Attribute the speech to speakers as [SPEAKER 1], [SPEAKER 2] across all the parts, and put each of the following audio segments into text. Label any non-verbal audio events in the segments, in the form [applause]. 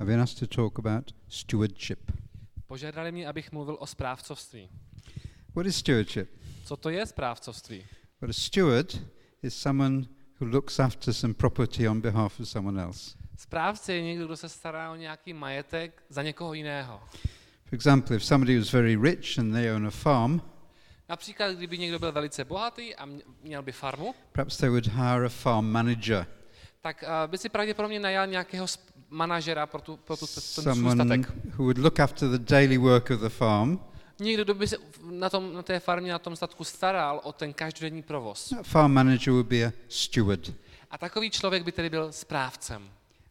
[SPEAKER 1] I've been asked to talk about stewardship.
[SPEAKER 2] Požádali mě, abych mluvil o správcovství.
[SPEAKER 1] What is stewardship?
[SPEAKER 2] Co to je správcovství?
[SPEAKER 1] Well, a steward is someone who looks after some property on behalf of someone else.
[SPEAKER 2] Správce je někdo, kdo se stará o nějaký majetek za někoho jiného.
[SPEAKER 1] For example, if somebody was very rich and they own a farm,
[SPEAKER 2] Například, kdyby někdo byl velice bohatý a mě- měl by farmu,
[SPEAKER 1] perhaps they would hire a farm manager,
[SPEAKER 2] tak eh, by si pravděpodobně najal nějakého sp- manažera pro, tu, pro tu, ten
[SPEAKER 1] someone
[SPEAKER 2] zůstatek.
[SPEAKER 1] who would look after the daily work of the farm.
[SPEAKER 2] Někdo, kdo by se na, tom, na té farmě, na tom statku staral o ten každodenní provoz.
[SPEAKER 1] That farm manager would be a steward.
[SPEAKER 2] A takový člověk by tedy byl správcem.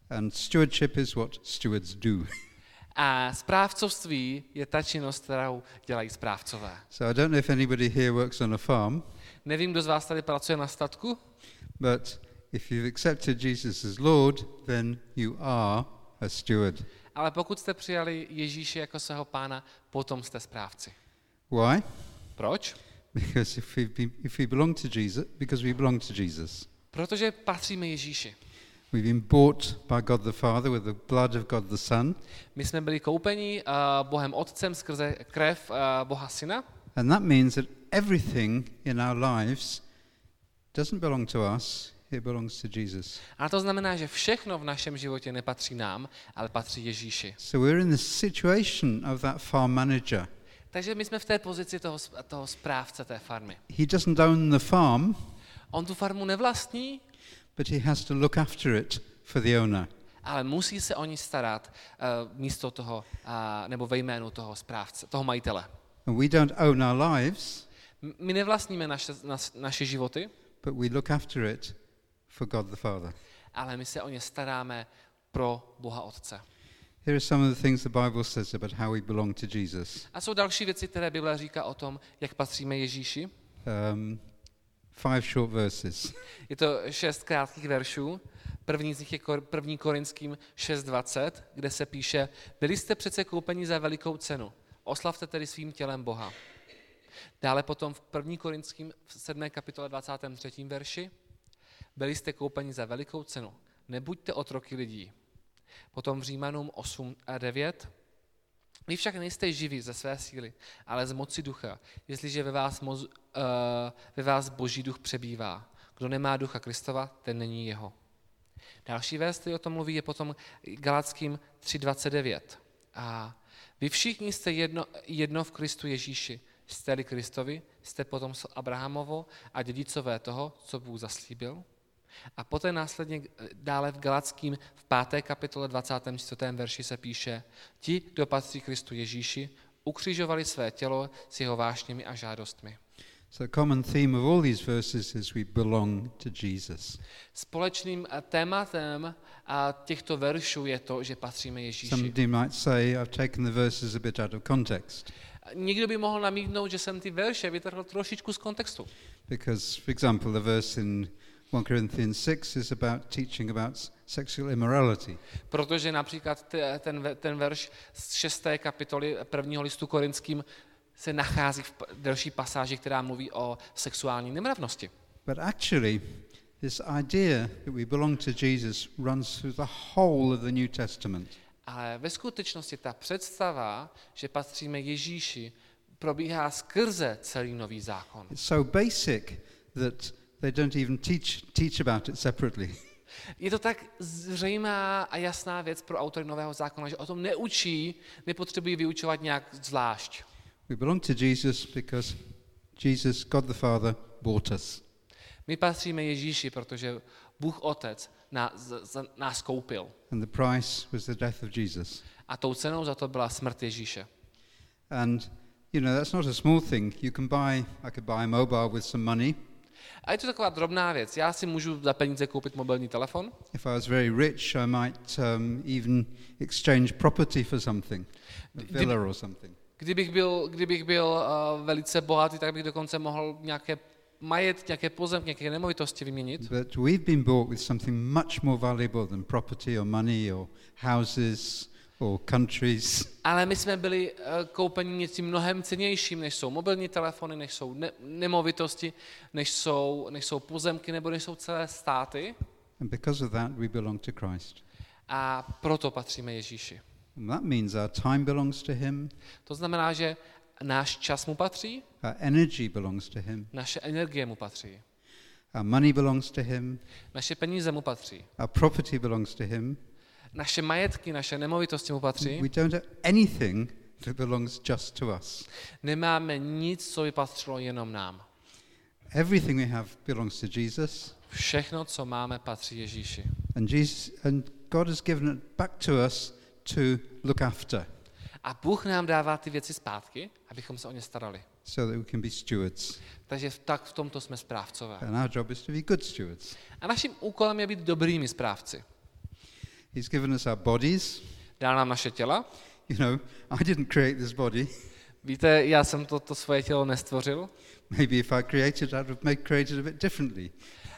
[SPEAKER 1] And stewardship is what stewards do.
[SPEAKER 2] A správcovství je ta činnost, kterou dělají správcové.
[SPEAKER 1] So I don't know if anybody here works on a farm,
[SPEAKER 2] Nevím, kdo z vás tady pracuje na statku,
[SPEAKER 1] but if you've accepted Jesus as Lord, then you are a steward.
[SPEAKER 2] ale pokud jste přijali Ježíše jako svého pána, potom jste správci.
[SPEAKER 1] Why?
[SPEAKER 2] Proč?
[SPEAKER 1] Because if we, be, if we belong to Jesus, because we belong to Jesus.
[SPEAKER 2] Protože patříme Ježíši.
[SPEAKER 1] We've been bought by God the Father with the blood of God the Son,
[SPEAKER 2] My jsme byli koupeni uh, Bohem Otcem skrze krev uh, Boha Syna
[SPEAKER 1] and that means that everything in our lives doesn't belong to us, it belongs to Jesus.
[SPEAKER 2] a to znamená, že všechno v našem životě nepatří nám, ale patří Ježíši.
[SPEAKER 1] So we're in the situation of that farm manager.
[SPEAKER 2] Takže my jsme v té pozici toho, toho správce té farmy.
[SPEAKER 1] He doesn't own the farm,
[SPEAKER 2] On tu farmu nevlastní,
[SPEAKER 1] but he has to look after it for the owner.
[SPEAKER 2] ale musí se o ní starat uh, místo toho, uh, nebo ve jménu toho správce, toho majitele.
[SPEAKER 1] And we don't own our lives,
[SPEAKER 2] My nevlastníme naše, naše životy,
[SPEAKER 1] but we look after it for God the Father.
[SPEAKER 2] ale my se o ně staráme pro Boha Otce.
[SPEAKER 1] Here are some of the things the Bible says about how we belong to Jesus.
[SPEAKER 2] A jsou další věci, které Bible říká o tom, jak patříme Ježíši.
[SPEAKER 1] Um, five short verses.
[SPEAKER 2] Je to šest krátkých veršů. První z nich je první Korinským 6.20, kde se píše, byli jste přece koupeni za velikou cenu, oslavte tedy svým tělem Boha. Dále potom v 1. Korinským v 7. kapitole 23. verši, byli jste koupeni za velikou cenu, nebuďte otroky lidí. Potom v Římanům 8 a 9, vy však nejste živí ze své síly, ale z moci ducha, jestliže ve vás, moz, uh, ve vás boží duch přebývá. Kdo nemá ducha Kristova, ten není jeho. Další verš, který o tom mluví, je potom Galackým 3.29. A vy všichni jste jedno, jedno v Kristu Ježíši. Jste-li Kristovi, jste potom Abrahamovo a dědicové toho, co Bůh zaslíbil. A poté následně dále v Galackým v 5. kapitole 24. verši se píše, ti, kdo patří Kristu Ježíši, ukřižovali své tělo s jeho vášněmi a žádostmi.
[SPEAKER 1] So, the common theme of all these verses is we belong to Jesus.
[SPEAKER 2] Společným eh, tématem a těchto veršů je to, že patříme Ježíši.
[SPEAKER 1] Somebody might say, I've taken the verses a bit out of context.
[SPEAKER 2] Někdo by mohl namítnout, že jsem ty verše vytrhl trošičku z kontextu.
[SPEAKER 1] Because, for example, the verse in 1 Corinthians 6 is about teaching about sexual immorality.
[SPEAKER 2] Protože například te- ten, ten verš z 6. kapitoly prvního listu korinským se nachází v delší pasáži, která mluví o sexuální nemravnosti.
[SPEAKER 1] But actually, this idea that we belong to Jesus runs through the whole of the New Testament.
[SPEAKER 2] Ale ve skutečnosti ta představa, že patříme Ježíši, probíhá skrze celý nový zákon.
[SPEAKER 1] It's so basic that they don't even teach, teach about it separately. [laughs]
[SPEAKER 2] Je to tak zřejmá a jasná věc pro autory nového zákona, že o tom neučí, nepotřebují vyučovat nějak zvlášť.
[SPEAKER 1] We belong to Jesus because Jesus, God the Father, bought us.
[SPEAKER 2] My patříme Ježíši, protože Bůh Otec nás, koupil.
[SPEAKER 1] And the price was the death of Jesus.
[SPEAKER 2] A tou cenou za to byla smrt Ježíše.
[SPEAKER 1] And, you know, that's not a small thing. You can buy, I could buy a mobile with some money.
[SPEAKER 2] A je to taková drobná věc. Já si můžu za peníze koupit mobilní telefon.
[SPEAKER 1] If I was very rich, I might um, even exchange property for something, a villa or something.
[SPEAKER 2] Kdybych byl, kdybych byl uh, velice bohatý, tak bych dokonce mohl nějaké majet, nějaké pozemky, nějaké nemovitosti vyměnit.
[SPEAKER 1] But we've been bought with something much more valuable than property or money or houses or countries.
[SPEAKER 2] Ale my jsme byli uh, koupeni něčím mnohem cenějším, než jsou mobilní telefony, než jsou ne- nemovitosti, než jsou, než jsou pozemky nebo než jsou celé státy.
[SPEAKER 1] And because of that, we belong to Christ.
[SPEAKER 2] a proto patříme Ježíši.
[SPEAKER 1] And that means our time belongs to Him,
[SPEAKER 2] To znamená, že náš čas mu patří,
[SPEAKER 1] our energy belongs to Him,
[SPEAKER 2] naše energie mu patří,
[SPEAKER 1] our money belongs to Him,
[SPEAKER 2] naše peníze mu patří,
[SPEAKER 1] our property belongs to Him.
[SPEAKER 2] Naše majetky, naše nemovitosti mu patří.
[SPEAKER 1] We don't have anything that belongs just to us.
[SPEAKER 2] Nemáme nic, co by patřilo jenom nám.
[SPEAKER 1] Everything we have belongs to Jesus,
[SPEAKER 2] Všechno, co máme, patří Ježíši.
[SPEAKER 1] and Jesus and God has given it back to us to look after,
[SPEAKER 2] A Bůh nám dává ty věci zpátky, abychom se o ně starali.
[SPEAKER 1] so that we can be stewards.
[SPEAKER 2] Takže v- tak v tomto jsme správcové.
[SPEAKER 1] And our job is to be good stewards.
[SPEAKER 2] A naším úkolem je být dobrými správci.
[SPEAKER 1] He's given us our bodies.
[SPEAKER 2] Dal nám naše těla.
[SPEAKER 1] You know, I didn't create this body.
[SPEAKER 2] Víte, já jsem to, to svoje tělo nestvořil.
[SPEAKER 1] Maybe if I created, I would have made, created a bit differently.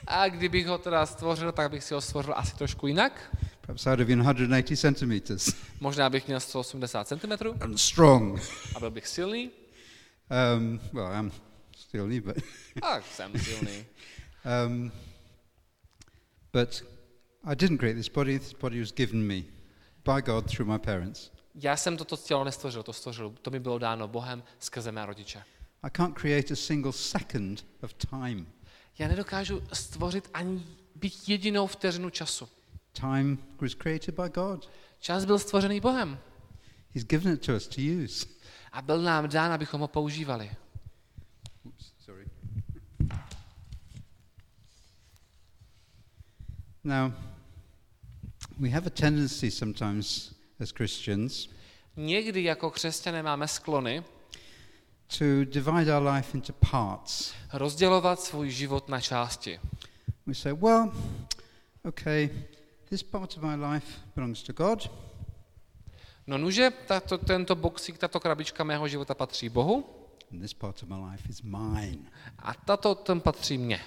[SPEAKER 2] A kdybych ho teda stvořil, tak bych si ho stvořil asi trošku jinak.
[SPEAKER 1] Perhaps I'd have been 180 centimeters
[SPEAKER 2] Možná bych měl 180 cm
[SPEAKER 1] and strong.
[SPEAKER 2] a byl bych silný.
[SPEAKER 1] Um, well, I'm still new, but
[SPEAKER 2] A jsem silný. [laughs]
[SPEAKER 1] um, but I didn't create this body. This body was given me by God through my parents.
[SPEAKER 2] Já jsem toto tělo nestvořil, to stvořil, to mi bylo dáno Bohem skrze mé rodiče.
[SPEAKER 1] I can't create a single second of time.
[SPEAKER 2] Já nedokážu stvořit ani být jedinou vteřinu času.
[SPEAKER 1] Time was created by God.
[SPEAKER 2] Čas byl stvořený Bohem
[SPEAKER 1] He's given it to us to use.
[SPEAKER 2] a byl nám dán, abychom ho používali.
[SPEAKER 1] Oops, sorry. Now, we have a tendency sometimes as Christians
[SPEAKER 2] Někdy jako křesťané máme sklony
[SPEAKER 1] to divide our life into parts.
[SPEAKER 2] rozdělovat svůj život na části.
[SPEAKER 1] We say, well, okay, this part of my life belongs to God,
[SPEAKER 2] No nuže, tato, tento boxík, tato krabička mého života patří Bohu
[SPEAKER 1] and this part of my life is mine.
[SPEAKER 2] a tato ten patří mně.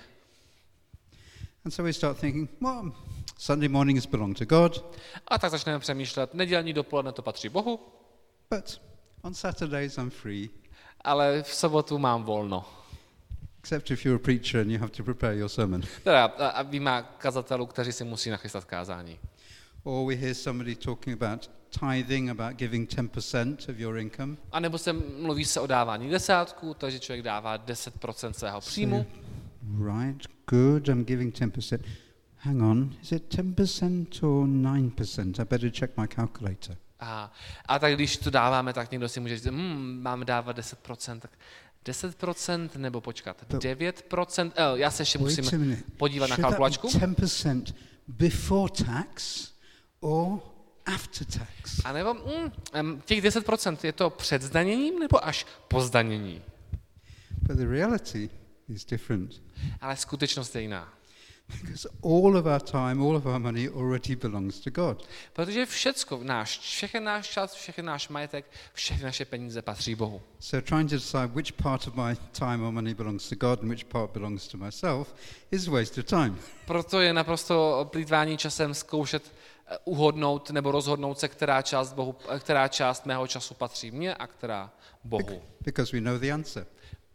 [SPEAKER 1] And so we start thinking, well, Sunday mornings belong to God,
[SPEAKER 2] A tak začneme přemýšlet, nedělní dopoledne to patří Bohu,
[SPEAKER 1] but on Saturdays I'm free,
[SPEAKER 2] ale v sobotu mám volno.
[SPEAKER 1] except if you're a preacher and you have to prepare your sermon.
[SPEAKER 2] Teda, a, výjima kazatelů, kteří si musí nachystat kázání.
[SPEAKER 1] Or we hear somebody talking about tithing, about giving 10% of your income.
[SPEAKER 2] A nebo se mluví se o dávání desátku, takže člověk dává 10% svého příjmu.
[SPEAKER 1] Right, good, I'm giving 10%. Hang on, is it 10% or 9%? I better check my calculator.
[SPEAKER 2] A, a tak když to dáváme, tak někdo si může říct, hm, máme dávat 10%, tak 10% nebo počkat,
[SPEAKER 1] To-
[SPEAKER 2] 9%, eh, já se ještě musím podívat na
[SPEAKER 1] Should
[SPEAKER 2] kalkulačku.
[SPEAKER 1] be 10% before tax or after tax?
[SPEAKER 2] A nebo em, těch 10% je to před zdaněním nebo až po zdanění?
[SPEAKER 1] But the reality is different
[SPEAKER 2] Ale skutečnost je jiná.
[SPEAKER 1] because all of our time, all of our money already belongs to God.
[SPEAKER 2] Protože všecko, náš, všechen náš čas, všechen náš majetek, všechny naše peníze patří Bohu.
[SPEAKER 1] So trying to decide which part of my time or money belongs to God and which part belongs to myself is a waste of time. [laughs]
[SPEAKER 2] Proto je naprosto plýtvání časem zkoušet eh, uhodnout nebo rozhodnout se, která část, Bohu, eh, která část mého času patří mně a která Bohu.
[SPEAKER 1] Because we know the answer.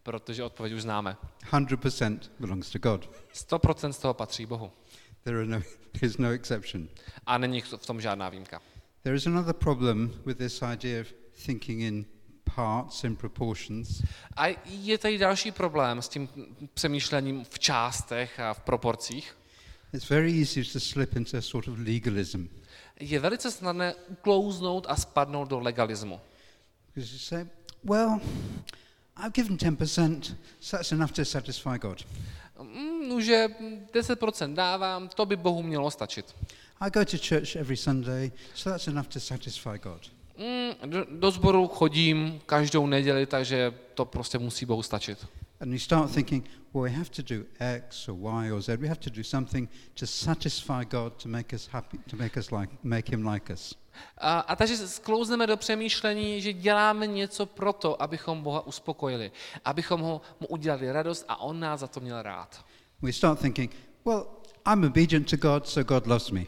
[SPEAKER 2] Protože odpověď už známe.
[SPEAKER 1] 100% belongs to God.
[SPEAKER 2] 100% z toho patří Bohu.
[SPEAKER 1] There, no, is no exception.
[SPEAKER 2] A není v tom žádná výjimka.
[SPEAKER 1] There is another problem with this idea of thinking in parts and proportions.
[SPEAKER 2] A je tady další problém s tím přemýšlením v částech a v proporcích.
[SPEAKER 1] It's very easy to slip into a sort of legalism.
[SPEAKER 2] Je velice snadné uklouznout a spadnout do legalismu.
[SPEAKER 1] Because you say, well, I've given 10%, so that's enough to satisfy God.
[SPEAKER 2] Mm, že 10% dávám, to by Bohu mělo stačit.
[SPEAKER 1] I go to church every Sunday, so that's enough to satisfy God.
[SPEAKER 2] Mm, do, do sboru chodím každou neděli, takže to prostě musí Bohu stačit.
[SPEAKER 1] And you start thinking, well, we have to do X or Y or Z. We have to do something to satisfy God to make us happy, to make us like, make Him like us.
[SPEAKER 2] A, a takže sklouzneme do přemýšlení, že děláme něco proto, abychom Boha uspokojili, abychom ho, mu udělali radost a on nás za to měl rád.
[SPEAKER 1] We start thinking, well, I'm obedient to God, so God loves me.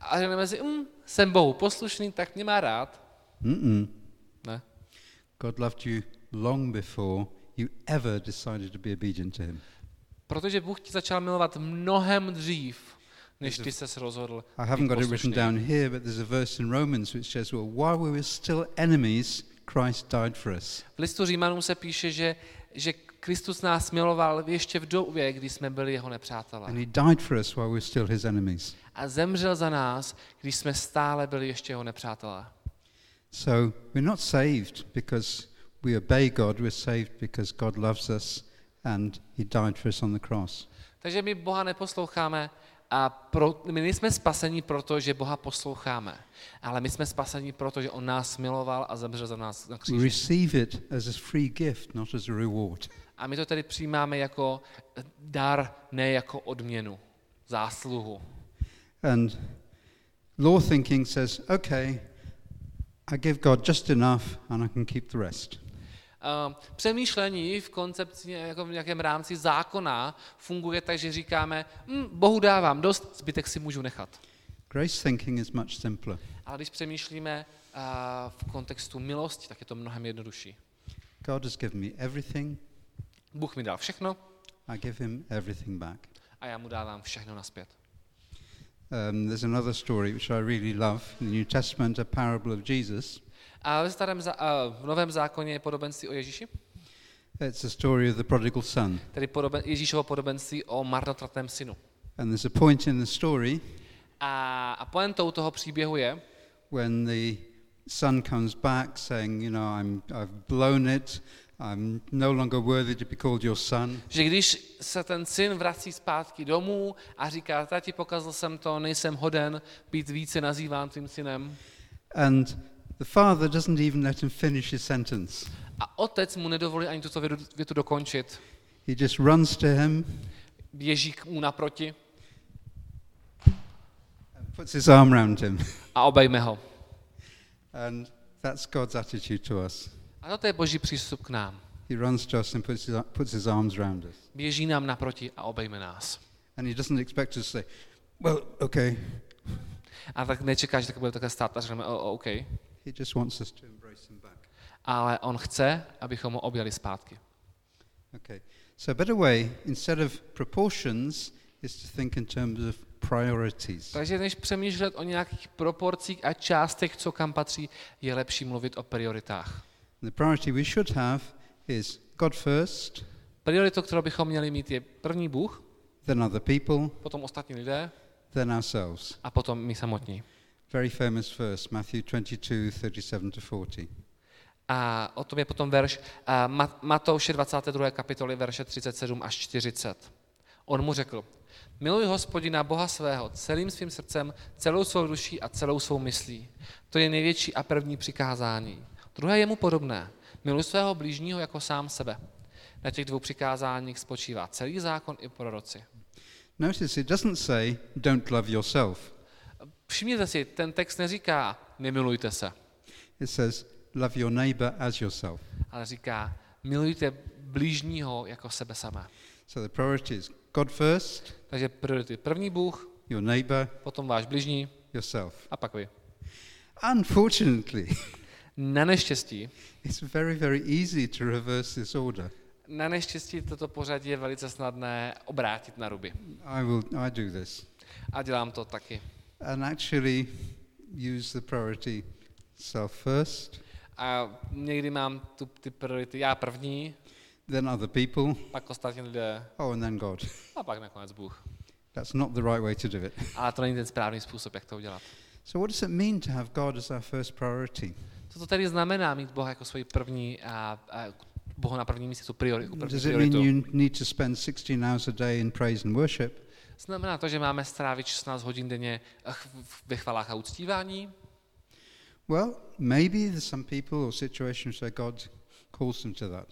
[SPEAKER 2] A řekneme si, mm, jsem Bohu poslušný, tak mě má rád.
[SPEAKER 1] Mm-mm.
[SPEAKER 2] Ne?
[SPEAKER 1] God loved you long before you ever decided to be obedient to Him.
[SPEAKER 2] Protože Bůh tě začal milovat mnohem dřív, než ty se rozhodl
[SPEAKER 1] I haven't got it written down here, but there's a verse in Romans which says, well, while we were still enemies, Christ died for us.
[SPEAKER 2] V listu Římanům se píše, že, že Kristus nás miloval ještě v době, kdy jsme byli jeho nepřátelé.
[SPEAKER 1] And he died for us while we were still his enemies.
[SPEAKER 2] A zemřel za nás, když jsme stále byli ještě jeho nepřátelé.
[SPEAKER 1] So we're not saved because we obey God, we're saved because God loves us and he died for us on the cross.
[SPEAKER 2] Takže my Boha neposloucháme a pro, my nejsme spasení proto, že Boha posloucháme, ale my jsme spasení proto, že On nás miloval a zemřel za nás na
[SPEAKER 1] We
[SPEAKER 2] kříži.
[SPEAKER 1] receive it as a free gift, not as a reward.
[SPEAKER 2] A my to tedy přijímáme jako dar, ne jako odměnu, zásluhu.
[SPEAKER 1] And law thinking says, okay, I give God just enough and I can keep the rest.
[SPEAKER 2] Uh, přemýšlení v koncepci, jako v nějakém rámci zákona funguje tak, že říkáme, hm, Bohu dávám dost, zbytek si můžu nechat.
[SPEAKER 1] Grace thinking is much simpler.
[SPEAKER 2] Ale když přemýšlíme uh, v kontextu milosti, tak je to mnohem jednodušší.
[SPEAKER 1] God has given me everything,
[SPEAKER 2] Bůh mi dal všechno
[SPEAKER 1] I give him everything back.
[SPEAKER 2] a já mu dávám všechno naspět.
[SPEAKER 1] Um, there's another story which I really love in the New Testament, a parable of Jesus.
[SPEAKER 2] A ve starém, a v novém zákoně je podobenství o Ježíši,
[SPEAKER 1] It's a story of the prodigal son.
[SPEAKER 2] tedy podoben, Ježíšovo podobenství o marnotratném synu.
[SPEAKER 1] And there's a point in the story
[SPEAKER 2] A, a pointou toho příběhu je,
[SPEAKER 1] when the son comes back saying, you know, I'm, I've blown it, I'm no longer worthy to be called your son.
[SPEAKER 2] že když se ten syn vrací zpátky domů a říká, tati, pokazil jsem to, nejsem hoden být více nazýván tvým synem.
[SPEAKER 1] And the father doesn't even let him finish his sentence.
[SPEAKER 2] A otec mu nedovolí ani tuto větu, větu dokončit.
[SPEAKER 1] He just runs to him
[SPEAKER 2] Běží k mu naproti
[SPEAKER 1] and puts his arm around him.
[SPEAKER 2] a obejme ho.
[SPEAKER 1] And that's God's attitude to us.
[SPEAKER 2] A toto je boží přístup k nám.
[SPEAKER 1] He runs to us and puts his, puts his arms around us.
[SPEAKER 2] Běží nám naproti a obejme nás.
[SPEAKER 1] And he doesn't expect us to say, well, okay.
[SPEAKER 2] A tak nečeká, že tak bude takhle stát a řekneme, o, o, OK.
[SPEAKER 1] He just wants us to embrace him back.
[SPEAKER 2] Ale on chce, abychom ho objali zpátky.
[SPEAKER 1] Okay. So a better way, instead of proportions, is to think in terms of priorities.
[SPEAKER 2] Takže než přemýšlet o nějakých proporcích a částech, co kam patří, je lepší mluvit o prioritách.
[SPEAKER 1] The priority we should have is God first,
[SPEAKER 2] Prioritou, kterou bychom měli mít, je první Bůh,
[SPEAKER 1] then other people,
[SPEAKER 2] potom ostatní lidé
[SPEAKER 1] then ourselves.
[SPEAKER 2] a potom my samotní.
[SPEAKER 1] Very famous verse, Matthew 22, 37 to 40.
[SPEAKER 2] A o tom je potom verš Matouše 22. kapitoly, verše 37 až 40. On mu řekl, miluj hospodina Boha svého celým svým srdcem, celou svou duší a celou svou myslí. To je největší a první přikázání. Druhé je mu podobné. Miluj svého blížního jako sám sebe. Na těch dvou přikázáních spočívá celý zákon i proroci.
[SPEAKER 1] Notice it doesn't say, don't love yourself.
[SPEAKER 2] Všimněte si, ten text neříká, nemilujte se,
[SPEAKER 1] It says, love your neighbor as yourself.
[SPEAKER 2] ale říká, milujte blížního jako sebe samé.
[SPEAKER 1] So the priority is God first,
[SPEAKER 2] Takže priority první Bůh,
[SPEAKER 1] your neighbor,
[SPEAKER 2] potom váš bližní
[SPEAKER 1] yourself.
[SPEAKER 2] a pak vy.
[SPEAKER 1] Unfortunately, [laughs]
[SPEAKER 2] Na neštěstí,
[SPEAKER 1] it's very, very easy to reverse this order.
[SPEAKER 2] na neštěstí toto pořadí je velice snadné obrátit na ruby.
[SPEAKER 1] I will, I do this.
[SPEAKER 2] A dělám to taky.
[SPEAKER 1] And actually use the priority self first,
[SPEAKER 2] A někdy mám tu, ty priority já první,
[SPEAKER 1] then other people,
[SPEAKER 2] pak ostatní lidé
[SPEAKER 1] oh, and then God.
[SPEAKER 2] a pak nakonec Bůh.
[SPEAKER 1] That's not the right way to do it.
[SPEAKER 2] Ale to není ten správný způsob, jak to udělat.
[SPEAKER 1] So, what does it mean to have God as our first priority?
[SPEAKER 2] Co to tedy znamená mít Boha jako svoji první a, a Boha na prvním místě, tu prioritu, první
[SPEAKER 1] Does it mean
[SPEAKER 2] prioritu.
[SPEAKER 1] you need to spend 16 hours a day in praise and worship?
[SPEAKER 2] Znamená to, že máme strávit 16 hodin denně ch- ve chvalách a uctívání?
[SPEAKER 1] Well, maybe there's some people or situations where God calls them to that.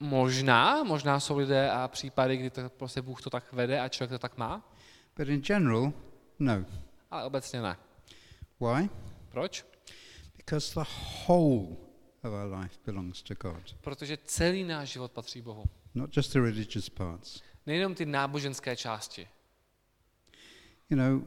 [SPEAKER 2] Možná, možná jsou lidé a případy, kdy to prostě Bůh to tak vede a člověk to tak má,
[SPEAKER 1] But in general, no.
[SPEAKER 2] ale obecně ne.
[SPEAKER 1] Why?
[SPEAKER 2] Proč?
[SPEAKER 1] Because the whole of our life belongs to God,
[SPEAKER 2] Protože celý náš život patří Bohu.
[SPEAKER 1] not just the religious parts.
[SPEAKER 2] Nejenom ty náboženské části.
[SPEAKER 1] You know,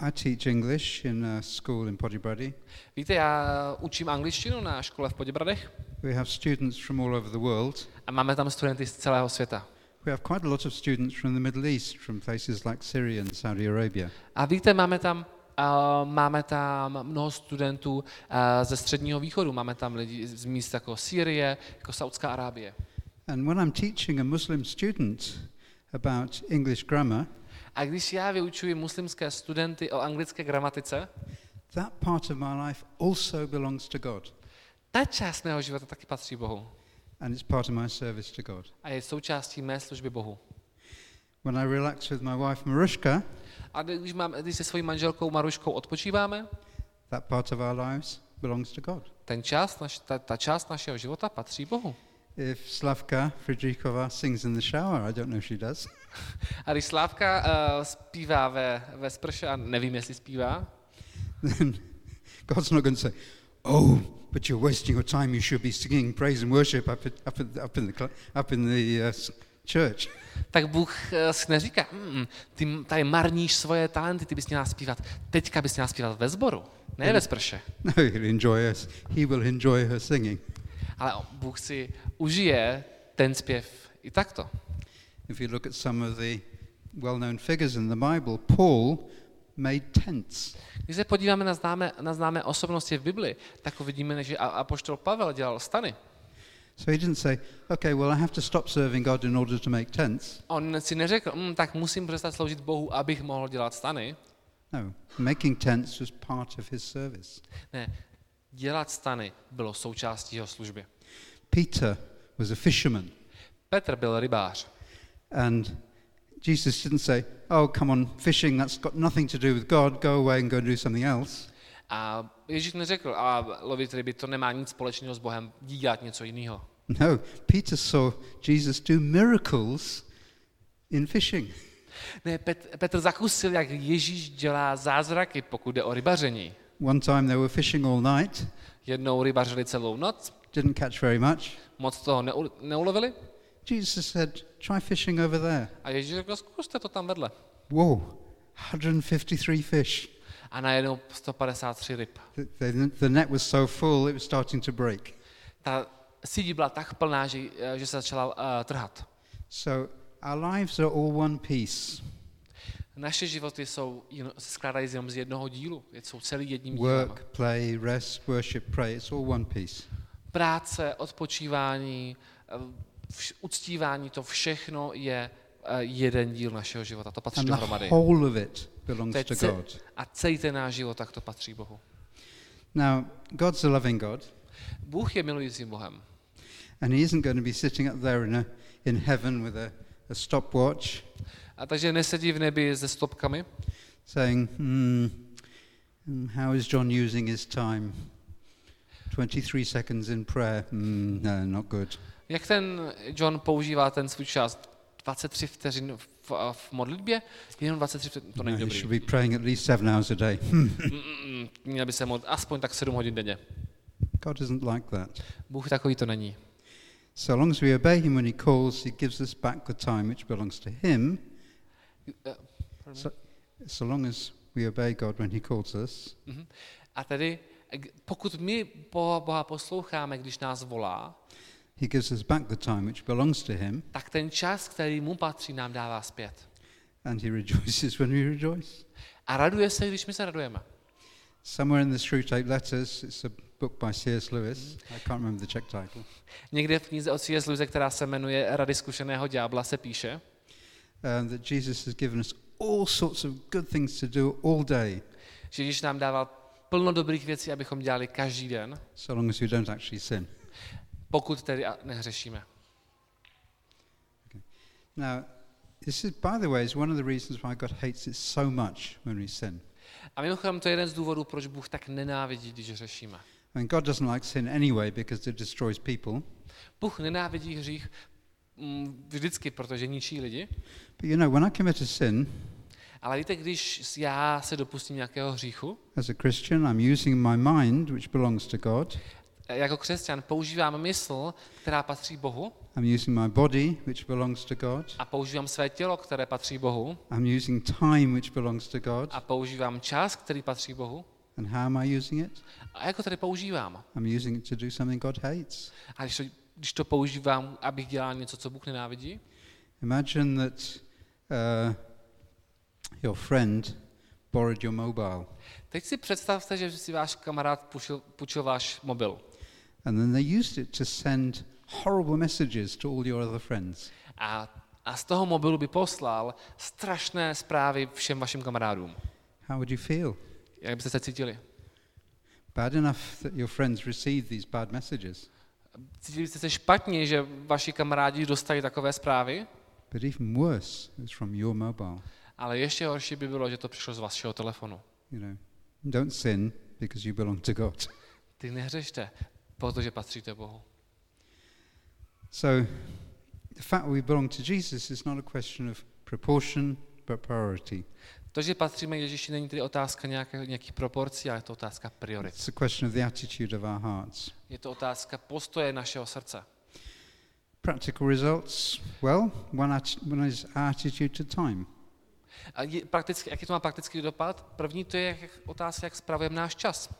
[SPEAKER 1] I teach English in a school in Podibrady.
[SPEAKER 2] Víte, já učím angličtinu na škole v Poděbradech
[SPEAKER 1] We have students from all over the world,
[SPEAKER 2] a máme tam studenty z celého světa.
[SPEAKER 1] We have quite a lot of students from the Middle East, from places like Syria and Saudi Arabia.
[SPEAKER 2] A víte, máme tam, uh, máme tam mnoho studentů uh, ze středního východu, máme tam lidi z míst jako Sýrie, jako Saudská Arábie.
[SPEAKER 1] And when I'm teaching a Muslim student about English grammar,
[SPEAKER 2] A když já vyučuji muslimské studenty o anglické gramatice,
[SPEAKER 1] that part of my life also belongs to God.
[SPEAKER 2] ta část mého života taky patří Bohu.
[SPEAKER 1] And it's part of my service to God.
[SPEAKER 2] A je součástí mé služby Bohu.
[SPEAKER 1] When I relax with my wife Marushka,
[SPEAKER 2] A když, mám, když se svojí manželkou Maruškou odpočíváme,
[SPEAKER 1] that part of our lives belongs to God.
[SPEAKER 2] ten část, ta, ta část našeho života patří Bohu.
[SPEAKER 1] If Slavka Fridrikova sings in the shower, I don't know if she does, [laughs]
[SPEAKER 2] A když Slávka uh, zpívá ve, ve sprše, a nevím, jestli zpívá,
[SPEAKER 1] then God's not going to say, "Oh, but you're wasting your time. You should be singing praise and worship up, at, up, at, up in the cl- up in the uh, s- church."
[SPEAKER 2] tak Bůh uh, si neříká, mm, ty m- tady marníš svoje talenty, ty bys měla zpívat, teďka bys měla zpívat ve sboru, ne ve sprše. [laughs]
[SPEAKER 1] No, he'll enjoy us. He will enjoy her singing.
[SPEAKER 2] Ale Bůh si užije ten zpěv i takto.
[SPEAKER 1] If you look at some of the well-known figures in the Bible, Paul made tents.
[SPEAKER 2] Když se podíváme na známé, na známé osobnosti v Bibli, tak uvidíme, že apoštol Pavel dělal stany.
[SPEAKER 1] So he didn't say, "Okay, well, I have to stop serving God in order to make tents."
[SPEAKER 2] On si neřekl, mm, tak musím přestat sloužit Bohu, abych mohl dělat stany.
[SPEAKER 1] No, making tents was part of his service.
[SPEAKER 2] Ne, dělat stany bylo součástí jeho služby.
[SPEAKER 1] Peter was a fisherman,
[SPEAKER 2] Petr byl rybář.
[SPEAKER 1] and Jesus didn't say, "Oh, come on, fishing. That's got nothing to do with God. Go away and go do something else."
[SPEAKER 2] A Ježíš neřekl, a lovit ryby to nemá nic společného s Bohem, jdi dělat něco jiného.
[SPEAKER 1] No, Peter saw Jesus do miracles in fishing.
[SPEAKER 2] Ne, Pet, Petr zakusil, jak Ježíš dělá zázraky, pokud jde o rybaření.
[SPEAKER 1] One time they were fishing all night,
[SPEAKER 2] Jednou rybařili celou noc,
[SPEAKER 1] didn't catch very much.
[SPEAKER 2] moc toho neu, neulovili
[SPEAKER 1] Jesus said, "Try fishing over there."
[SPEAKER 2] a Ježíš řekl, zkuste to tam vedle.
[SPEAKER 1] Whoa, 153 fish.
[SPEAKER 2] A najednou 153 ryb.
[SPEAKER 1] The, the, the net was so full it was starting to break.
[SPEAKER 2] Ta síť byla tak plná, že, že se začala uh, trhat.
[SPEAKER 1] So our lives are all one piece.
[SPEAKER 2] Naše životy jsou, se skládají jenom z jednoho dílu. Jsou celý jedním dílem.
[SPEAKER 1] Work, play, rest, worship, pray. It's all one piece.
[SPEAKER 2] Práce, odpočívání, eh, vš, uctívání, to všechno je eh, jeden díl našeho života. To patří
[SPEAKER 1] And the
[SPEAKER 2] dohromady.
[SPEAKER 1] whole of it belongs
[SPEAKER 2] To je
[SPEAKER 1] to
[SPEAKER 2] ce-
[SPEAKER 1] God.
[SPEAKER 2] A celý ten náš život, tak to patří Bohu.
[SPEAKER 1] Now, God's a loving God,
[SPEAKER 2] Bůh je milujícím Bohem.
[SPEAKER 1] and He isn't going to be sitting up there in, a, in heaven with a, a stopwatch
[SPEAKER 2] A takže nesedí v nebi se stopkami
[SPEAKER 1] saying, hmm, hmm, how is John using his time? 23 seconds in prayer. Hmm, no, not good.
[SPEAKER 2] Jak ten John používá ten svůj čas? 23 vteřin v, v modlitbě? Jenom 23 vteřin, to
[SPEAKER 1] No,
[SPEAKER 2] není
[SPEAKER 1] he
[SPEAKER 2] dobrý.
[SPEAKER 1] should be praying at least seven hours a day. [laughs] Hmm.
[SPEAKER 2] Mm, mm, mm, Měl by se modlit aspoň tak 7 hodin denně.
[SPEAKER 1] God isn't like that.
[SPEAKER 2] Bůh takový to není.
[SPEAKER 1] So long as we obey him when he calls, he gives us back the time which belongs to him.
[SPEAKER 2] Eh,
[SPEAKER 1] So, so long as we obey God when he calls us,
[SPEAKER 2] Mhm. A tedy, g- pokud my Boha, posloucháme, když nás volá,
[SPEAKER 1] he gives us back the time which belongs to him,
[SPEAKER 2] tak ten čas, který mu patří, nám dává zpět.
[SPEAKER 1] and he [laughs] rejoices when we rejoice.
[SPEAKER 2] A raduje se, když my se radujeme.
[SPEAKER 1] Somewhere in the Screwtape Letters, it's a book by C.S. Lewis. I can't remember the Czech title.
[SPEAKER 2] Někde v knize od C.S. Lewise, která se jmenuje Rady zkušeného ďábla, se píše,
[SPEAKER 1] Um, that Jesus has given us all sorts of good things to do all day,
[SPEAKER 2] že Ježíš nám dával plno dobrých věcí, abychom dělali každý den,
[SPEAKER 1] so long as we don't actually sin.
[SPEAKER 2] pokud tedy nehřešíme.
[SPEAKER 1] Now, this is, by the way, is one of the reasons why God hates it so much when we sin.
[SPEAKER 2] A mimochodem to je jeden z důvodů, proč Bůh tak nenávidí, když hřešíme.
[SPEAKER 1] Mean, God doesn't like sin anyway because it destroys people.
[SPEAKER 2] Bůh nenávidí hřích mm, vždycky, protože ničí lidi,
[SPEAKER 1] But you know, when I commit a sin,
[SPEAKER 2] ale víte, když já se dopustím nějakého hříchu,
[SPEAKER 1] as a Christian, I'm using my mind, which belongs to God.
[SPEAKER 2] jako křesťan používám mysl, která patří Bohu,
[SPEAKER 1] I'm using my body, which belongs to God.
[SPEAKER 2] a používám své tělo, které patří Bohu,
[SPEAKER 1] I'm using time, which belongs to God.
[SPEAKER 2] a používám čas, který patří Bohu.
[SPEAKER 1] And how am I using it?
[SPEAKER 2] A jako tedy používám?
[SPEAKER 1] I'm using it to do something God hates.
[SPEAKER 2] A když to, když to používám, abych dělal něco, co Bůh nenávidí,
[SPEAKER 1] Imagine that uh, your friend borrowed your mobile
[SPEAKER 2] Teď si představte, že si váš kamarád půjčil, půjčil váš mobil.
[SPEAKER 1] and then they used it to send horrible messages to all your other friends.
[SPEAKER 2] A, a z toho mobilu by poslal strašné zprávy všem vašim kamarádům.
[SPEAKER 1] How would you feel?
[SPEAKER 2] Jak byste se cítili?
[SPEAKER 1] Bad enough that your friends received these bad messages,
[SPEAKER 2] Cítili jste se špatně, že vaši kamarádi dostali takové zprávy?
[SPEAKER 1] but even worse, it was from your mobile.
[SPEAKER 2] Ale ještě horší by bylo, že to přišlo z vašeho telefonu.
[SPEAKER 1] You know, don't sin because you belong to God.
[SPEAKER 2] Ty nehřešte, protože patříte Bohu.
[SPEAKER 1] So, the fact we belong to Jesus is not a question of proportion, but priority.
[SPEAKER 2] To, že patříme Ježíši, není tedy otázka nějaké, nějakých proporcí, ale je to otázka priorit.
[SPEAKER 1] It's a question of the attitude of our hearts.
[SPEAKER 2] Je to otázka postoje našeho srdce.
[SPEAKER 1] Practical results, well, one, one is our attitude to time.
[SPEAKER 2] A je, prakticky, jaký to má praktický dopad? První to je otázka, jak spravujeme náš čas.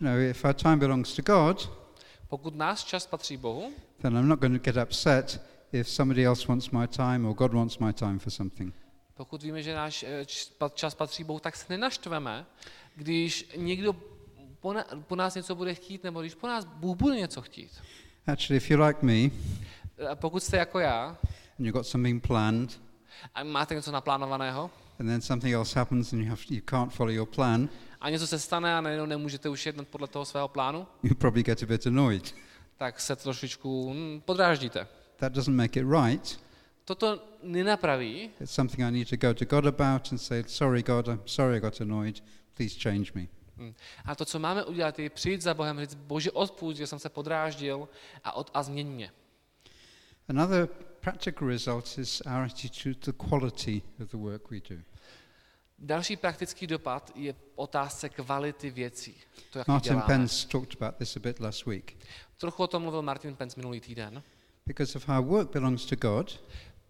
[SPEAKER 1] You know, if our time belongs to God,
[SPEAKER 2] Pokud náš čas patří Bohu,
[SPEAKER 1] then I'm not going to get upset if somebody else wants my time or God wants my time for something.
[SPEAKER 2] Pokud víme, že náš eh, čas patří Bohu, tak se nenaštveme, když někdo po, na, po nás něco bude chtít, nebo když po nás Bůh bude něco chtít.
[SPEAKER 1] Actually, if you're like me
[SPEAKER 2] A pokud jste jako já
[SPEAKER 1] and you've got something planned,
[SPEAKER 2] a máte něco naplánovaného
[SPEAKER 1] and then something else happens and you, have, you can't follow your plan,
[SPEAKER 2] a něco se stane a najednou nemůžete už jednat podle toho svého plánu,
[SPEAKER 1] you probably get a bit annoyed.
[SPEAKER 2] tak se trošičku hm, podráždíte.
[SPEAKER 1] That doesn't make it right.
[SPEAKER 2] Toto nenapraví,
[SPEAKER 1] It's something I need to go to God about and say, Sorry, God, I'm sorry I got annoyed. Please change me.
[SPEAKER 2] Hm. A to, co máme udělat, je přijít za Bohem, říct, bože, odpust, že jsem se podráždil a, od, a změň mě.
[SPEAKER 1] Another practical result is our attitude to the quality of the work we do.
[SPEAKER 2] Další praktický dopad je otázce kvality věcí. To, jak
[SPEAKER 1] Martin
[SPEAKER 2] děláme.
[SPEAKER 1] Pence talked about this a bit last week.
[SPEAKER 2] Trochu o tom mluvil Martin Pence minulý týden.
[SPEAKER 1] Because if our work belongs to God,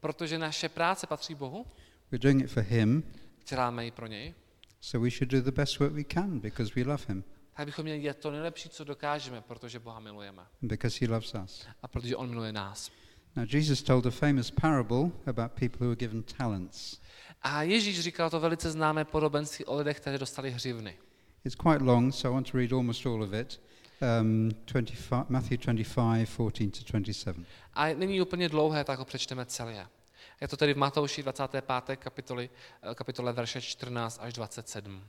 [SPEAKER 2] Protože naše práce patří Bohu,
[SPEAKER 1] we're doing it for Him,
[SPEAKER 2] děláme ji pro něj,
[SPEAKER 1] so we should do the best work we can because we love Him
[SPEAKER 2] tak bychom měli dělat to nejlepší, co dokážeme, protože Boha milujeme
[SPEAKER 1] because He loves us.
[SPEAKER 2] a protože On miluje nás.
[SPEAKER 1] Now, Jesus told a famous parable about people who were given talents.
[SPEAKER 2] A Ježíš říkal to velice známé podobenství o lidech, kteří dostali hřivny.
[SPEAKER 1] It's quite long, so I want to read almost all of it. Um, 25, Matthew 25, 14 to 27.
[SPEAKER 2] A není úplně dlouhé, tak ho přečteme celé. Je to tedy v Matouši 25. kapitoli, eh, kapitole verše 14 až 27.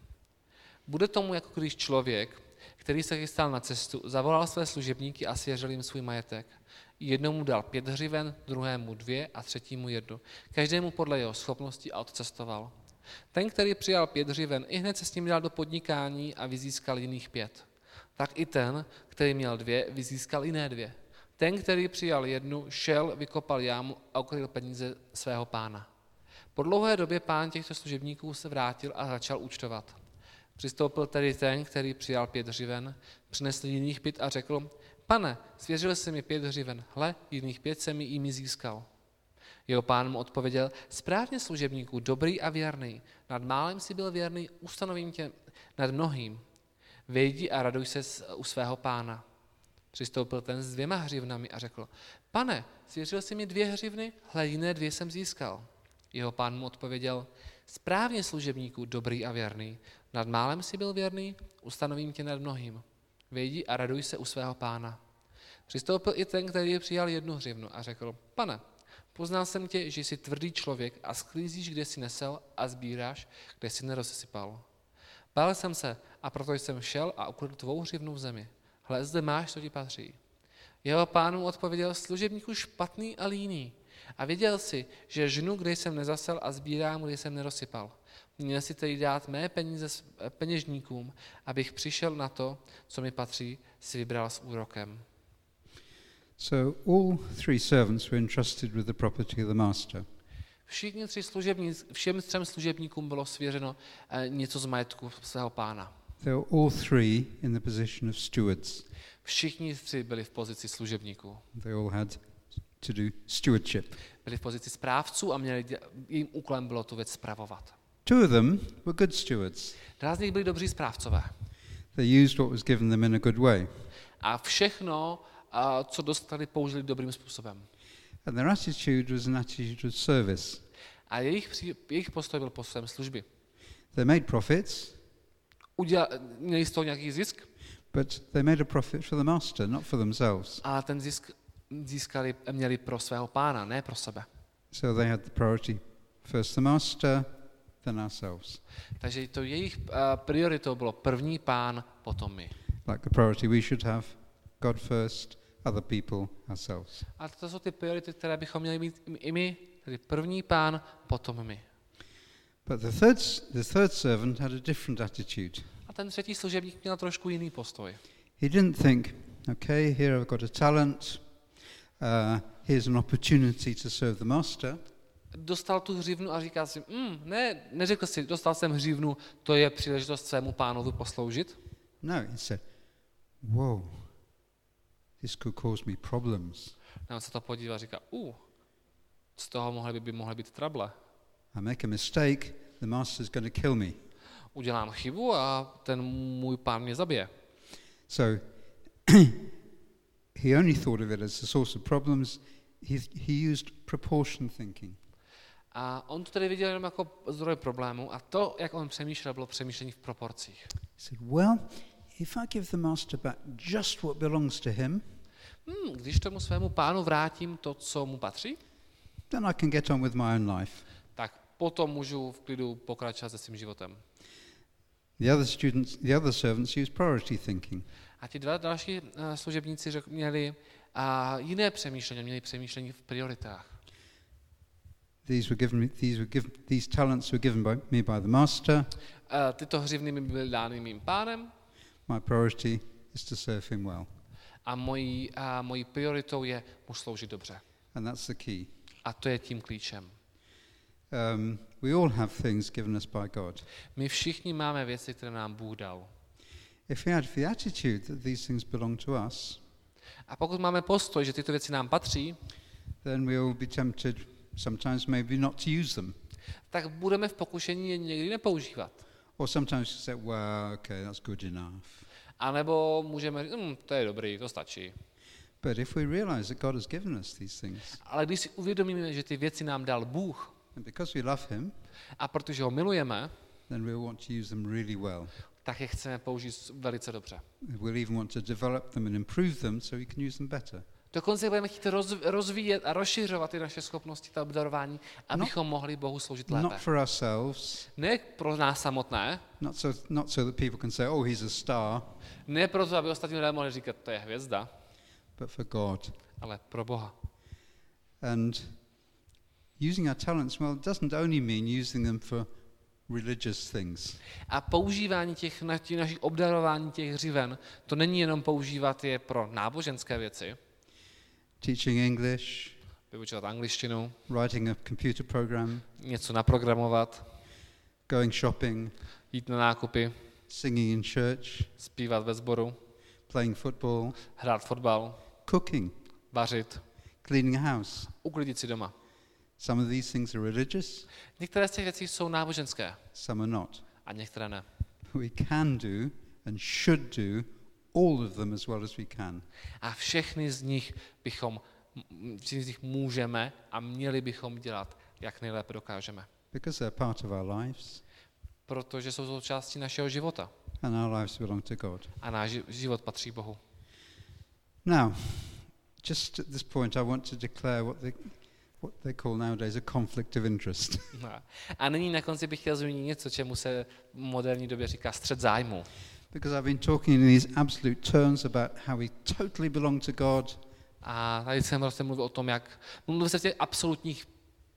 [SPEAKER 2] Bude tomu, jako když člověk, který se chystal na cestu, zavolal své služebníky a svěřil jim svůj majetek. Jednomu dal pět hřiven, druhému dvě a třetímu jednu. Každému podle jeho schopnosti a odcestoval. Ten, který přijal pět hřiven, i hned se s ním dal do podnikání a vyzískal jiných pět. Tak i ten, který měl dvě, vyzískal jiné dvě. Ten, který přijal jednu, šel, vykopal jámu a ukryl peníze svého pána. Po dlouhé době pán těchto služebníků se vrátil a začal účtovat. Přistoupil tedy ten, který přijal pět hřiven, přinesl jiných pět a řekl, pane, svěřil jsi mi pět hřiven, hle, jiných pět jsem mi jimi získal. Jeho pán mu odpověděl, správně služebníků, dobrý a věrný, nad málem si byl věrný, ustanovím tě nad mnohým. Vejdi a raduj se u svého pána. Přistoupil ten s dvěma hřivnami a řekl, pane, svěřil jsi mi dvě hřivny, hle, jiné dvě jsem získal. Jeho pán mu odpověděl, správně služebníků, dobrý a věrný, nad málem si byl věrný, ustanovím tě nad mnohým. Vejdi a raduj se u svého pána. Přistoupil i ten, který přijal jednu hřivnu a řekl, pane, poznal jsem tě, že jsi tvrdý člověk a sklízíš, kde jsi nesel a sbíráš, kde jsi nerozsypal. Bál jsem se a proto jsem šel a ukryl tvou hřivnu v zemi. Hle, zde máš, co ti patří. Jeho pán mu odpověděl, služebníku špatný a líný. A věděl si, že žnu, kde jsem nezasel a sbírám, kde jsem nerozsypal. Měl si tedy dát mé peníze peněžníkům, abych přišel na to, co mi patří, si vybral s úrokem.
[SPEAKER 1] So all three servants were entrusted with the property of the master.
[SPEAKER 2] Všichni tři služebníci, všem třem služebníkům bylo svěřeno eh, něco z majetku svého pána.
[SPEAKER 1] They were all three in the position of stewards.
[SPEAKER 2] Všichni tři byli v pozici služebníků.
[SPEAKER 1] They all had to do stewardship.
[SPEAKER 2] Byli v pozici správců a měli, jejím úkolem bylo tu věc spravovat.
[SPEAKER 1] Two of them were good stewards.
[SPEAKER 2] Dva z nich byli dobří správcové.
[SPEAKER 1] They used what was given them in a good way.
[SPEAKER 2] A všechno, a co dostali, použili dobrým způsobem.
[SPEAKER 1] And their attitude was an attitude of service.
[SPEAKER 2] A jejich, jejich postoj byl postojem služby.
[SPEAKER 1] They made profits,
[SPEAKER 2] Udělal, měli z toho nějaký zisk,
[SPEAKER 1] but they made a profit for the master, not for themselves.
[SPEAKER 2] ale ten zisk získali, měli pro svého pána, ne pro sebe.
[SPEAKER 1] So they had the priority first the master, then ourselves.
[SPEAKER 2] Takže to jejich uh, prioritou bylo první pán, potom my.
[SPEAKER 1] Like the priority we should have God first, other people, ourselves.
[SPEAKER 2] A to jsou ty priority, které bychom měli mít i my, tedy první pán, potom my.
[SPEAKER 1] But the third, the third servant had a different attitude.
[SPEAKER 2] A ten třetí služebník měl trošku jiný postoj.
[SPEAKER 1] He didn't think, okay, here I've got a talent, uh, here's an opportunity to serve the master.
[SPEAKER 2] Dostal tu hřivnu a říká si, mm, ne, neřekl si, dostal jsem hřivnu, to je příležitost svému pánovi posloužit.
[SPEAKER 1] No, he said, whoa, this could cause me problems.
[SPEAKER 2] On se to podívá a říká, u, z toho mohly by, by mohly být trable.
[SPEAKER 1] I make a mistake, the master's going to kill me.
[SPEAKER 2] Udělám chybu a ten můj pán mě zabije.
[SPEAKER 1] So [clears throat] he only thought of it as a source of problems. He, he used proportion thinking.
[SPEAKER 2] A on to tedy viděl jenom jako zdroj problému a to, jak on přemýšlel, bylo přemýšlení v proporcích.
[SPEAKER 1] He said, well, if I give the master back just what belongs to him,
[SPEAKER 2] Hmm, když tomu svému pánu vrátím to, co mu patří,
[SPEAKER 1] then I can get on with my own life.
[SPEAKER 2] tak potom můžu v klidu pokračovat se svým životem.
[SPEAKER 1] The other students, the other servants used priority thinking.
[SPEAKER 2] A ti dva další eh, služebníci řek, měli a jiné přemýšlení, měli přemýšlení v prioritách.
[SPEAKER 1] These were given these were given, these talents were given by me by the master.
[SPEAKER 2] Eh, Tyto hřivny mi byly dány mým pánem
[SPEAKER 1] My priority is to serve him well.
[SPEAKER 2] a mojí, a mojí prioritou je mu sloužit dobře.
[SPEAKER 1] And that's the key.
[SPEAKER 2] A to je tím klíčem.
[SPEAKER 1] Um, we all have things given us by God.
[SPEAKER 2] My všichni máme věci, které nám Bůh dal.
[SPEAKER 1] If we had the attitude that these things belong to us,
[SPEAKER 2] A pokud máme postoj, že tyto věci nám patří,
[SPEAKER 1] then we will be tempted sometimes maybe not to use them.
[SPEAKER 2] tak budeme v pokušení je někdy nepoužívat.
[SPEAKER 1] Or sometimes you say, well, okay, that's good enough.
[SPEAKER 2] A nebo můžeme říct, hm, to je dobrý, to stačí.
[SPEAKER 1] But if we realize that God has given us these things,
[SPEAKER 2] Ale když si uvědomíme, že ty věci nám dal Bůh
[SPEAKER 1] and because we love Him,
[SPEAKER 2] a protože ho milujeme,
[SPEAKER 1] then we'll want to use them really well.
[SPEAKER 2] tak je chceme použít velice dobře.
[SPEAKER 1] We'll even want to develop them and improve them so we can use them better.
[SPEAKER 2] Dokonce budeme chtít roz, rozvíjet a rozšiřovat ty naše schopnosti, ta obdarování, abychom mohli Bohu sloužit lépe.
[SPEAKER 1] Not for ourselves,
[SPEAKER 2] Ne pro nás samotné,
[SPEAKER 1] not so, not so that people can say, oh, he's a star,
[SPEAKER 2] ne proto, aby ostatní lidé mohli říkat, to je hvězda,
[SPEAKER 1] but for God.
[SPEAKER 2] ale pro Boha.
[SPEAKER 1] And using our talents, well, it doesn't only mean using them for religious things.
[SPEAKER 2] A používání těch, těch našich obdarování těch hřiven, to není jenom používat je pro náboženské věci,
[SPEAKER 1] Teaching English,
[SPEAKER 2] vyučovat angličtinu,
[SPEAKER 1] writing a computer program,
[SPEAKER 2] něco naprogramovat,
[SPEAKER 1] going shopping,
[SPEAKER 2] jít na nákupy,
[SPEAKER 1] singing in church,
[SPEAKER 2] zpívat ve sboru,
[SPEAKER 1] playing football,
[SPEAKER 2] hrát fotbal,
[SPEAKER 1] cooking,
[SPEAKER 2] vařit,
[SPEAKER 1] cleaning house.
[SPEAKER 2] uklidit si doma.
[SPEAKER 1] Some of these things are religious,
[SPEAKER 2] Některé z těch věcí jsou náboženské
[SPEAKER 1] some are not.
[SPEAKER 2] a některé ne.
[SPEAKER 1] We can do and should do all of them as well as we can.
[SPEAKER 2] A všechny z nich bychom, všechny z nich můžeme a měli bychom dělat, jak nejlépe dokážeme.
[SPEAKER 1] Because they're part of our lives,
[SPEAKER 2] Protože jsou součástí našeho života
[SPEAKER 1] and our lives belong to God.
[SPEAKER 2] a náš ži- život patří Bohu.
[SPEAKER 1] Now, just at this point, I want to declare what they, what they call nowadays a conflict of interest. [laughs]
[SPEAKER 2] A nyní na konci bych chtěl zmínit něco, čemu se v moderní době říká střed zájmu.
[SPEAKER 1] Because I've been talking in these absolute terms about how we totally belong to God,
[SPEAKER 2] A tady jsem vlastně mluvil o tom, jak mluvil se v těch absolutních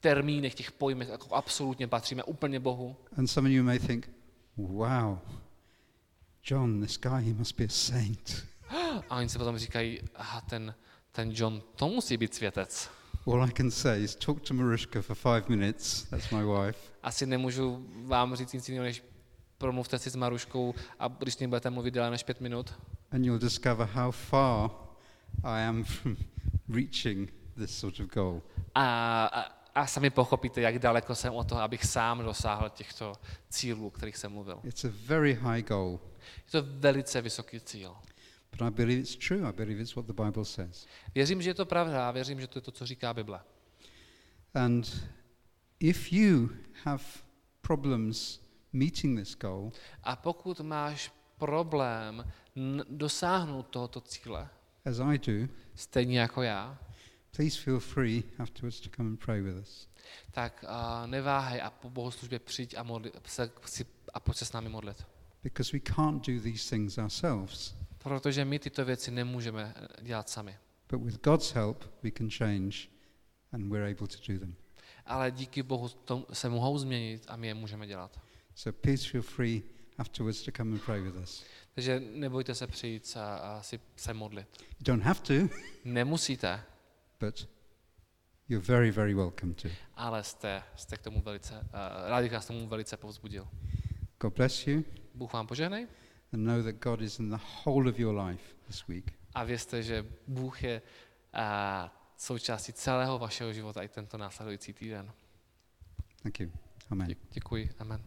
[SPEAKER 2] termínech, těch pojmech, jako absolutně patříme úplně Bohu.
[SPEAKER 1] and some of you may think, wow, John, this guy, he must be a saint.
[SPEAKER 2] A oni si potom říkají, aha, ten, ten John, to musí být světec.
[SPEAKER 1] All I can say is talk to Mariška for five minutes, that's my wife,
[SPEAKER 2] Asi nemůžu vám říct nic jiného, než promluvte si s Maruškou a když s ním budete mluvit déle než pět minut,
[SPEAKER 1] and you'll discover how far I am from [laughs] reaching this sort of goal.
[SPEAKER 2] a, a, a sami pochopíte, jak daleko jsem od toho, abych sám dosáhl těchto cílů, o kterých jsem mluvil.
[SPEAKER 1] It's a very high goal,
[SPEAKER 2] Je to velice vysoký cíl.
[SPEAKER 1] But I believe it's true. I believe it's what the Bible says.
[SPEAKER 2] Věřím, že je to pravda a věřím, že to je to, co říká Bible.
[SPEAKER 1] And if you have problems meeting this goal,
[SPEAKER 2] A pokud máš problém dosáhnout tohoto cíle,
[SPEAKER 1] as I do,
[SPEAKER 2] stejně jako já,
[SPEAKER 1] please feel free afterwards to come and pray with us.
[SPEAKER 2] tak uh, neváhej a po bohoslužbě přijď a, modli, se, si, a pojď se s námi modlit.
[SPEAKER 1] Because we can't do these things ourselves.
[SPEAKER 2] Protože my tyto věci nemůžeme eh, dělat sami.
[SPEAKER 1] But with God's help, we can change and we're able to do them.
[SPEAKER 2] Ale díky Bohu se mohou změnit a my je můžeme dělat.
[SPEAKER 1] So please feel free afterwards to come and pray with us.
[SPEAKER 2] Takže nebojte se přijít a, a si se modlit.
[SPEAKER 1] You don't have to,
[SPEAKER 2] Nemusíte,
[SPEAKER 1] but you're very, very welcome to.
[SPEAKER 2] ale jste, jste k tomu velice, uh, rád bych vás tomu velice povzbudil.
[SPEAKER 1] God bless you
[SPEAKER 2] Bůh vám požehnej
[SPEAKER 1] and know that God is in the whole of your life this week.
[SPEAKER 2] a vězte, že Bůh je uh, součástí celého vašeho života i tento následující týden.
[SPEAKER 1] Thank you. Amen.
[SPEAKER 2] Dě- Děkuji. Amen.